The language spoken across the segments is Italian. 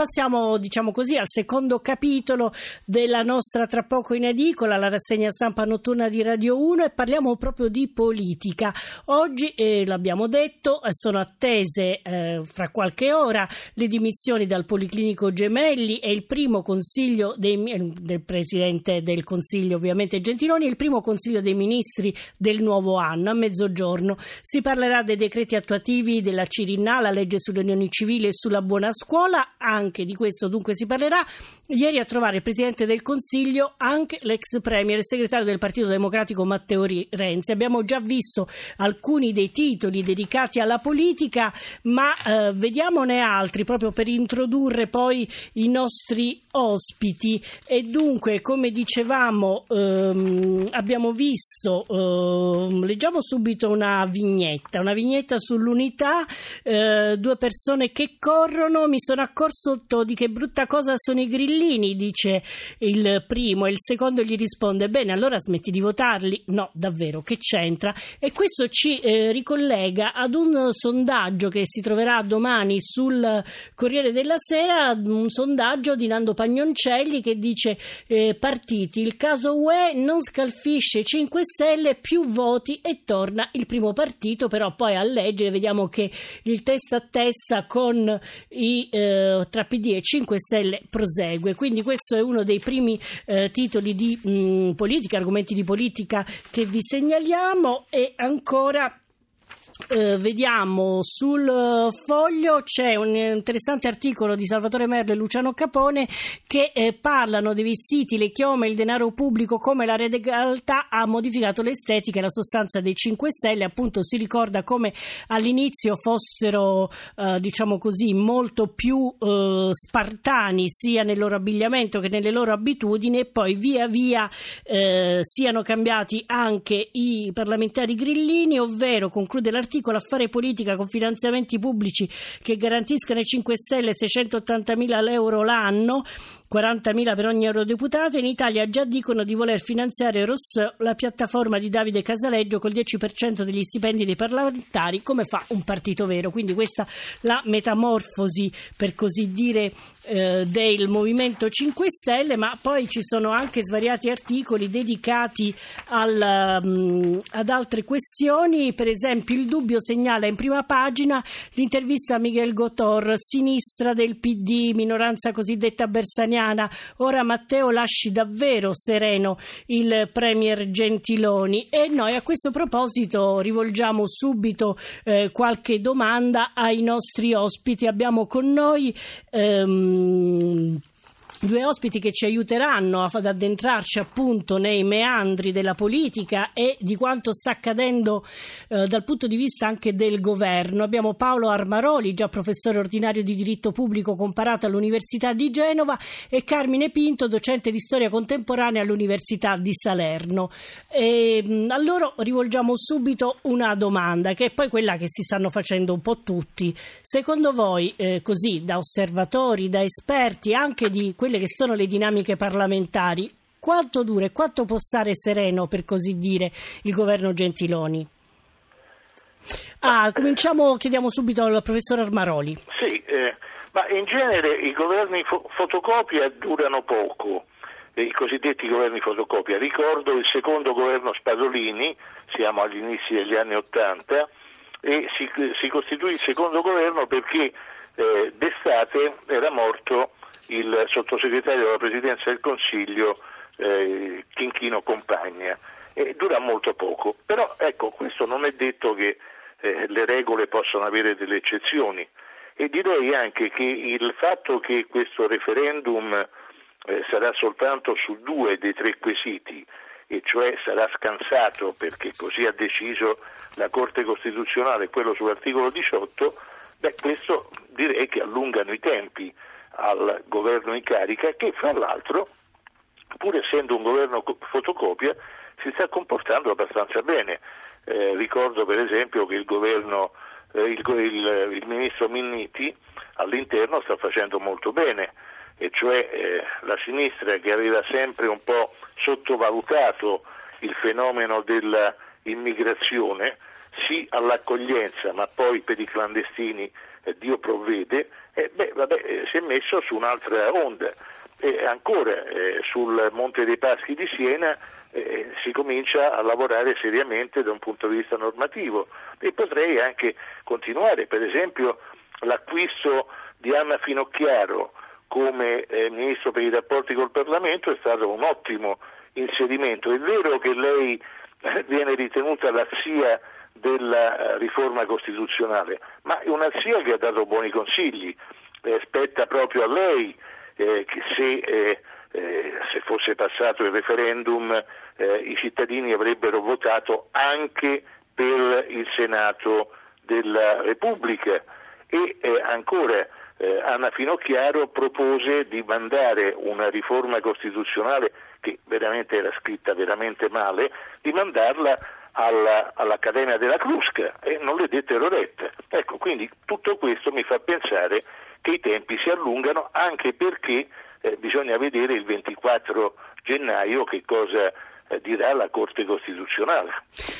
Passiamo, diciamo così, al secondo capitolo della nostra tra poco in edicola, la rassegna stampa notturna di Radio 1 e parliamo proprio di politica. Oggi, eh, l'abbiamo detto, eh, sono attese eh, fra qualche ora le dimissioni dal Policlinico Gemelli e il primo consiglio dei, eh, del Presidente del Consiglio, ovviamente Gentiloni, e il primo consiglio dei ministri del nuovo anno, a mezzogiorno. Si parlerà dei decreti attuativi della Cirinna, la legge sulle unioni civili e sulla buona scuola, anche anche di questo dunque si parlerà. Ieri a trovare il Presidente del Consiglio anche l'ex Premier e segretario del Partito Democratico Matteo Renzi. Abbiamo già visto alcuni dei titoli dedicati alla politica, ma eh, vediamone altri proprio per introdurre poi i nostri ospiti. E dunque, come dicevamo, ehm, abbiamo visto, ehm, leggiamo subito una vignetta, una vignetta sull'unità, eh, due persone che corrono, mi sono accorso sotto di che brutta cosa sono i grillini, dice il primo, e il secondo gli risponde: Bene, allora smetti di votarli. No, davvero, che c'entra? E questo ci eh, ricollega ad un sondaggio che si troverà domani sul Corriere della Sera, un sondaggio di Nando Pagnoncelli che dice: eh, Partiti, il caso UE non scalfisce 5 Stelle, più voti e torna il primo partito, però poi a leggere vediamo che il testa a testa con i eh, tra PD e 5 Stelle prosegue. Quindi questo è uno dei primi eh, titoli di mh, politica, argomenti di politica che vi segnaliamo. E ancora eh, vediamo sul eh, foglio c'è un interessante articolo di Salvatore Merlo e Luciano Capone che eh, parlano dei vestiti, le chiome, il denaro pubblico, come la realtà ha modificato l'estetica e la sostanza dei 5 Stelle. Appunto si ricorda come all'inizio fossero, eh, diciamo così, molto più eh, spartani sia nel loro abbigliamento che nelle loro abitudini e poi via via siano cambiati anche i parlamentari grillini, ovvero conclude l'articolo l'articolo Affare politica con finanziamenti pubblici che garantiscano ai 5 Stelle 680 mila euro l'anno 40.000 per ogni eurodeputato. In Italia già dicono di voler finanziare Rousseau, la piattaforma di Davide Casaleggio, col 10% degli stipendi dei parlamentari, come fa un partito vero. Quindi questa la metamorfosi, per così dire, eh, del Movimento 5 Stelle, ma poi ci sono anche svariati articoli dedicati al, um, ad altre questioni. Per esempio, il dubbio segnala in prima pagina l'intervista a Miguel Gotor, sinistra del PD, minoranza cosiddetta bersaniana italiana. Ora Matteo lasci davvero sereno il Premier Gentiloni e noi a questo proposito rivolgiamo subito eh, qualche domanda ai nostri ospiti. Abbiamo con noi ehm, Due ospiti che ci aiuteranno ad addentrarci appunto nei meandri della politica e di quanto sta accadendo eh, dal punto di vista anche del governo. Abbiamo Paolo Armaroli, già professore ordinario di diritto pubblico comparato all'Università di Genova, e Carmine Pinto, docente di storia contemporanea all'Università di Salerno. E, a loro rivolgiamo subito una domanda, che è poi quella che si stanno facendo un po' tutti. Secondo voi, eh, così da osservatori, da esperti, anche di quelli quelle che sono le dinamiche parlamentari, quanto dura e quanto può stare sereno, per così dire, il governo Gentiloni? Ah, cominciamo, chiediamo subito al professor Armaroli. Sì, eh, ma in genere i governi fo- fotocopia durano poco, eh, i cosiddetti governi fotocopia. Ricordo il secondo governo Spadolini, siamo agli inizi degli anni Ottanta, e si, si, costituì il secondo governo perché eh, d'estate era morto il sottosegretario della Presidenza del Consiglio eh, Chinchino Compagna. E dura molto poco, però ecco questo non è detto che eh, le regole possano avere delle eccezioni. E direi anche che il fatto che questo referendum eh, sarà soltanto su due dei tre quesiti e cioè sarà scansato perché così ha deciso la Corte Costituzionale quello sull'articolo 18, beh questo direi che allungano i tempi al governo in carica che fra l'altro, pur essendo un governo fotocopia, si sta comportando abbastanza bene. Eh, ricordo per esempio che il governo, eh, il, il, il, ministro Minniti all'interno sta facendo molto bene, e cioè eh, la sinistra che aveva sempre un po' sottovalutato il fenomeno dell'immigrazione, sì all'accoglienza, ma poi per i clandestini eh, Dio provvede, eh, beh, vabbè, eh, si è messo su un'altra onda. E ancora eh, sul Monte dei Paschi di Siena eh, si comincia a lavorare seriamente da un punto di vista normativo e potrei anche continuare, per esempio l'acquisto di Anna Finocchiaro come eh, Ministro per i rapporti col Parlamento è stato un ottimo inserimento. È vero che lei viene ritenuta la zia della eh, riforma costituzionale, ma è una zia che ha dato buoni consigli, eh, spetta proprio a lei eh, che se, eh, eh, se, fosse passato il referendum eh, i cittadini avrebbero votato anche per il Senato della Repubblica. E ancora Anna Finocchiaro propose di mandare una riforma costituzionale che veramente era scritta veramente male, di mandarla alla, all'Accademia della Crusca e non le dettero retta. Ecco, quindi tutto questo mi fa pensare che i tempi si allungano anche perché eh, bisogna vedere il 24 gennaio che cosa eh, dirà la Corte Costituzionale.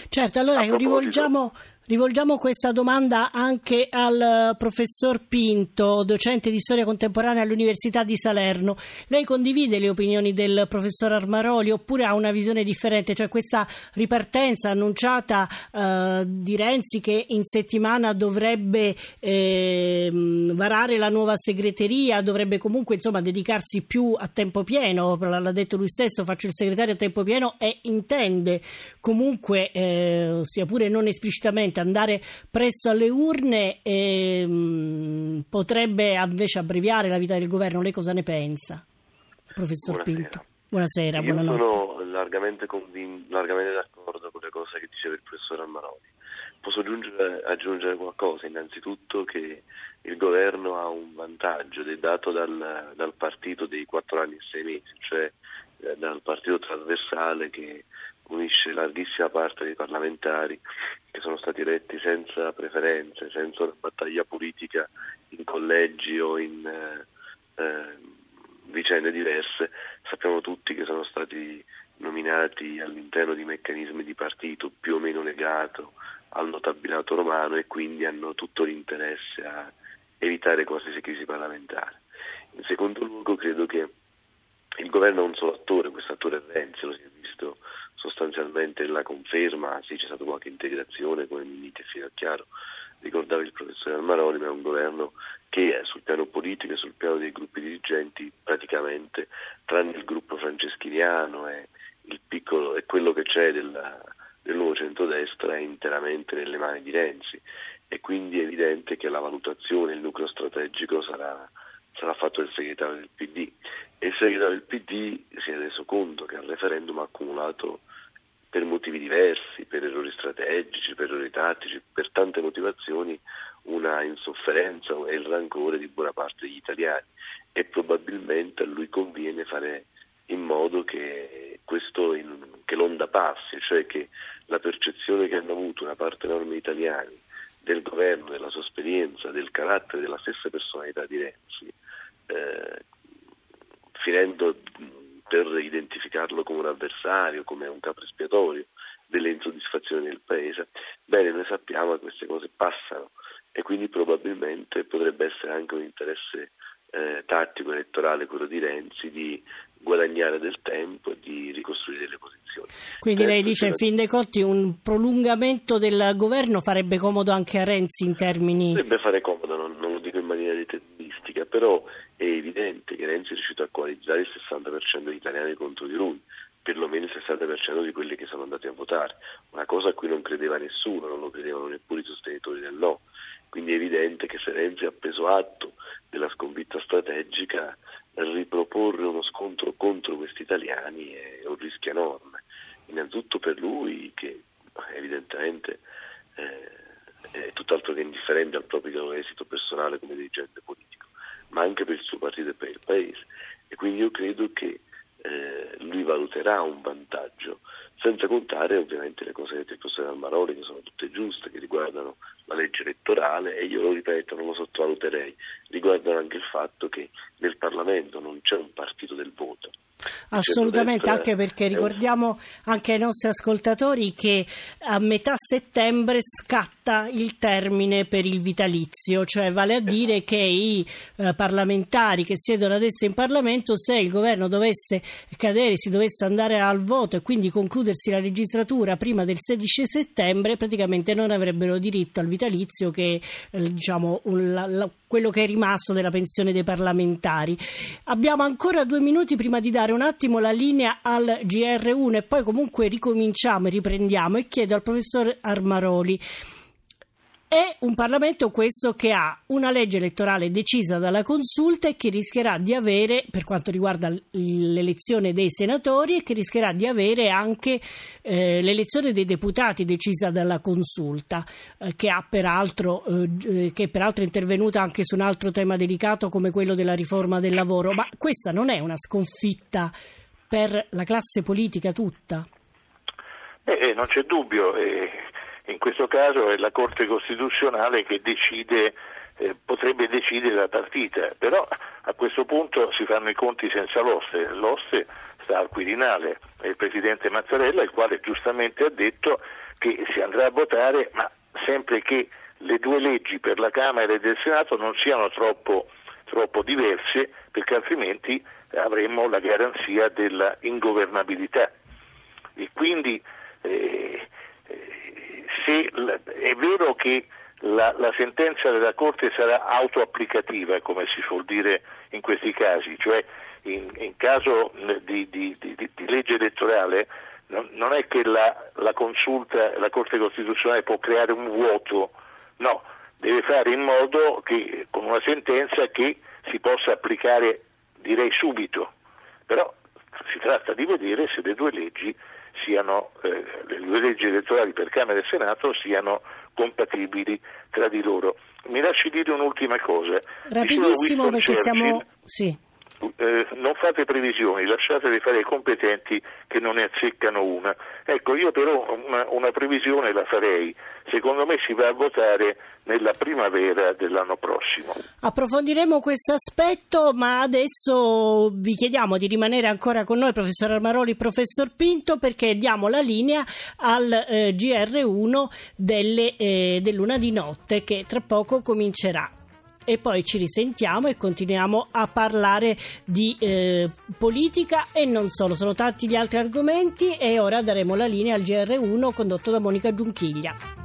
Certo, allora rivolgiamo Rivolgiamo questa domanda anche al professor Pinto, docente di storia contemporanea all'Università di Salerno. Lei condivide le opinioni del professor Armaroli oppure ha una visione differente? Cioè questa ripartenza annunciata eh, di Renzi che in settimana dovrebbe eh, varare la nuova segreteria, dovrebbe comunque insomma, dedicarsi più a tempo pieno, l'ha detto lui stesso, faccio il segretario a tempo pieno e intende comunque, eh, sia pure non esplicitamente, andare presso alle urne e, mh, mm, potrebbe invece abbreviare la vita del governo. Lei cosa ne pensa, professor Buonasera. Pinto? Buonasera, Io buonanotte. sono largamente, convin- largamente d'accordo con le cose che diceva il professor Ammaroli. Posso aggiungere, aggiungere, qualcosa, innanzitutto che il governo ha un vantaggio dato dal, dal partito dei quattro anni e sei mesi, cioè eh, dal partito trasversale che unisce larghissima parte dei parlamentari che sono stati eletti senza preferenze, senza una battaglia politica in collegi o in eh, eh, vicende diverse. Sappiamo tutti che sono stati nominati all'interno di meccanismi di partito più o meno legato al notabilato romano e quindi hanno tutto l'interesse a evitare qualsiasi crisi parlamentare. In secondo luogo credo che il governo è un solo attore, questo attore è Renzi, lo si è visto sostanzialmente la conferma, sì c'è stata qualche integrazione come Miniti e Finocchiaro, ricordava il professore Almaroli, ma è un governo che sul piano politico e sul piano dei gruppi dirigenti praticamente, tranne il gruppo franceschiniano e, piccolo, e quello che c'è della, del nuovo centrodestra, è interamente nelle mani di Renzi. E quindi è evidente che la valutazione, il nucleo strategico sarà, sarà fatto dal segretario del PD e il segretario del PD si è reso conto che al referendum ha accumulato per motivi diversi, per errori strategici, per errori tattici, per tante motivazioni, una insofferenza e il rancore di buona parte degli italiani. E probabilmente a lui conviene fare in modo che, questo, che l'onda passi, cioè che la percezione che hanno avuto una parte enorme di italiani del governo, della sua esperienza, del carattere, della stessa personalità di Renzi, eh, finendo per identificarlo come un avversario, come un capo espiatorio delle insoddisfazioni del Paese. Bene, noi sappiamo che queste cose passano e quindi probabilmente potrebbe essere anche un interesse eh, tattico elettorale quello di Renzi di guadagnare del tempo e di ricostruire le posizioni. Quindi lei dice, in fin dei conti, un prolungamento del governo farebbe comodo anche a Renzi in termini... Potrebbe fare comodo, non, non lo dico in maniera deterministica, però che Renzi è riuscito a coalizzare il 60% degli italiani contro di lui, perlomeno il 60% di quelli che sono andati a votare, una cosa a cui non credeva nessuno, non lo credevano neppure i sostenitori del no. Quindi è evidente che se Renzi ha preso atto della sconfitta strategica, riproporre uno scontro contro questi italiani è un rischio enorme, innanzitutto per lui che evidentemente eh, è tutt'altro che indifferente al proprio esito personale come dirigente politico ma anche per il suo partito e per il Paese. E quindi io credo che eh, lui valuterà un vantaggio, senza contare ovviamente le cose che detto il professore Almaroli, che sono tutte giuste, che riguardano la legge elettorale e io lo ripeto, non lo sottovaluterei, riguardano anche il fatto che nel Parlamento non c'è un partito del voto. Assolutamente, anche perché ricordiamo anche ai nostri ascoltatori che a metà settembre scatta scatta il termine per il vitalizio, cioè vale a dire che i eh, parlamentari che siedono adesso in Parlamento, se il governo dovesse cadere, si dovesse andare al voto e quindi concludersi la legislatura prima del 16 settembre, praticamente non avrebbero diritto al vitalizio che eh, diciamo un, la, la, quello che è rimasto della pensione dei parlamentari. Abbiamo ancora due minuti prima di dare un attimo la linea al GR1 e poi comunque ricominciamo e riprendiamo e chiedo al professor Armaroli è un Parlamento questo che ha una legge elettorale decisa dalla consulta e che rischierà di avere, per quanto riguarda l'elezione dei senatori, e che rischierà di avere anche eh, l'elezione dei deputati decisa dalla consulta, eh, che, peraltro, eh, che è peraltro intervenuta anche su un altro tema delicato come quello della riforma del lavoro. Ma questa non è una sconfitta per la classe politica tutta? Eh, non c'è dubbio. In questo caso è la Corte Costituzionale che decide, eh, potrebbe decidere la partita, però a questo punto si fanno i conti senza l'oste, l'oste sta al Quirinale, è il Presidente Mazzarella il quale giustamente ha detto che si andrà a votare, ma sempre che le due leggi per la Camera e del Senato non siano troppo, troppo diverse, perché altrimenti avremmo la garanzia della ingovernabilità. E quindi eh, se è vero che la, la, sentenza della Corte sarà autoapplicativa, come si suol dire in questi casi, cioè in, in caso di, di, di, di, legge elettorale non, non è che la, la, consulta, la Corte Costituzionale può creare un vuoto, no, deve fare in modo che con una sentenza che si possa applicare direi subito, però si tratta di vedere se le due leggi siano, eh, le due leggi elettorali per Camera e Senato siano compatibili tra di loro. Mi lasci dire un'ultima cosa. Rapidissimo perché Churchill, siamo... Sì eh, non fate previsioni, lasciatele fare ai competenti che non ne azzeccano una. Ecco, io però una, una, previsione la farei. Secondo me si va a votare nella primavera dell'anno prossimo. Approfondiremo questo aspetto, ma adesso vi chiediamo di rimanere ancora con noi, professor Armaroli, professor Pinto, perché diamo la linea al eh, GR1 delle, eh, dell'una di notte che tra poco comincerà e poi ci risentiamo e continuiamo a parlare di eh, politica e non solo, sono tanti gli altri argomenti e ora daremo la linea al GR1 condotto da Monica Giunchiglia.